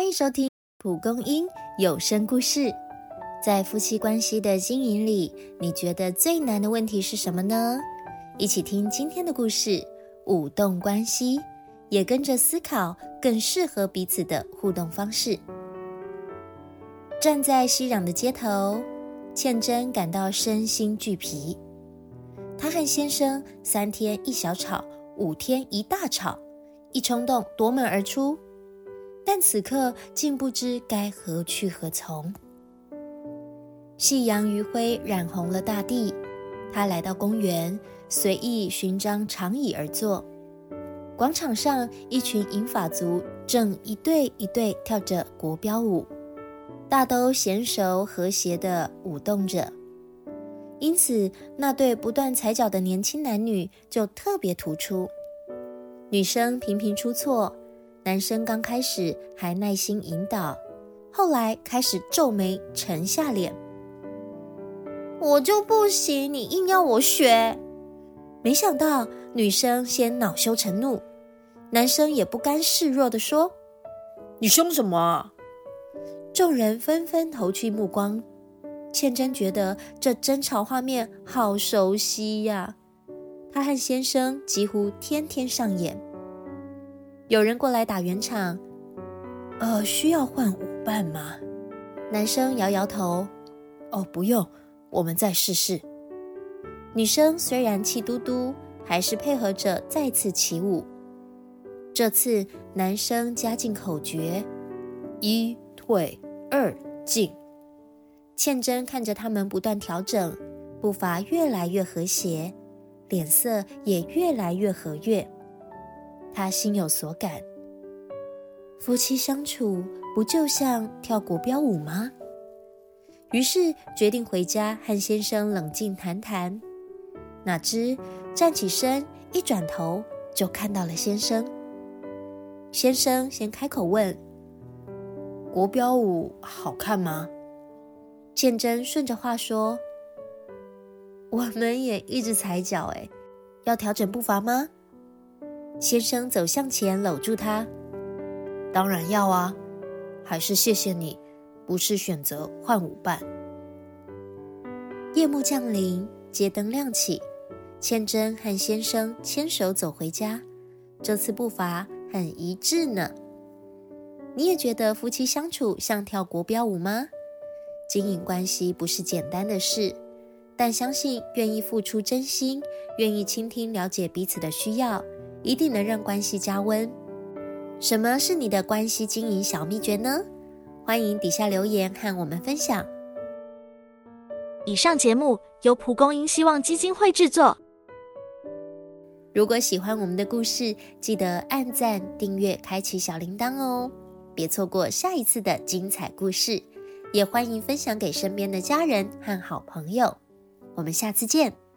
欢迎收听蒲公英有声故事。在夫妻关系的经营里，你觉得最难的问题是什么呢？一起听今天的故事：舞动关系，也跟着思考更适合彼此的互动方式。站在熙攘的街头，倩珍感到身心俱疲。她和先生三天一小吵，五天一大吵，一冲动夺门而出。但此刻竟不知该何去何从。夕阳余晖染红了大地，他来到公园，随意寻张长椅而坐。广场上，一群银发族正一对一对跳着国标舞，大都娴熟和谐地舞动着。因此，那对不断踩脚的年轻男女就特别突出。女生频频出错。男生刚开始还耐心引导，后来开始皱眉沉下脸。我就不行，你硬要我学。没想到女生先恼羞成怒，男生也不甘示弱的说：“你凶什么？”众人纷纷投去目光。倩真觉得这争吵画面好熟悉呀，她和先生几乎天天上演。有人过来打圆场，呃，需要换舞伴吗？男生摇摇头，哦，不用，我们再试试。女生虽然气嘟嘟，还是配合着再次起舞。这次男生加进口诀：一退二进。倩真看着他们不断调整，步伐越来越和谐，脸色也越来越和悦。他心有所感，夫妻相处不就像跳国标舞吗？于是决定回家和先生冷静谈谈。哪知站起身一转头就看到了先生。先生先开口问：“国标舞好看吗？”建真顺着话说：“我们也一直踩脚，哎，要调整步伐吗？”先生走向前，搂住她。当然要啊，还是谢谢你，不是选择换舞伴。夜幕降临，街灯亮起，千真和先生牵手走回家。这次步伐很一致呢。你也觉得夫妻相处像跳国标舞吗？经营关系不是简单的事，但相信愿意付出真心，愿意倾听了解彼此的需要。一定能让关系加温。什么是你的关系经营小秘诀呢？欢迎底下留言和我们分享。以上节目由蒲公英希望基金会制作。如果喜欢我们的故事，记得按赞、订阅、开启小铃铛哦，别错过下一次的精彩故事。也欢迎分享给身边的家人和好朋友。我们下次见。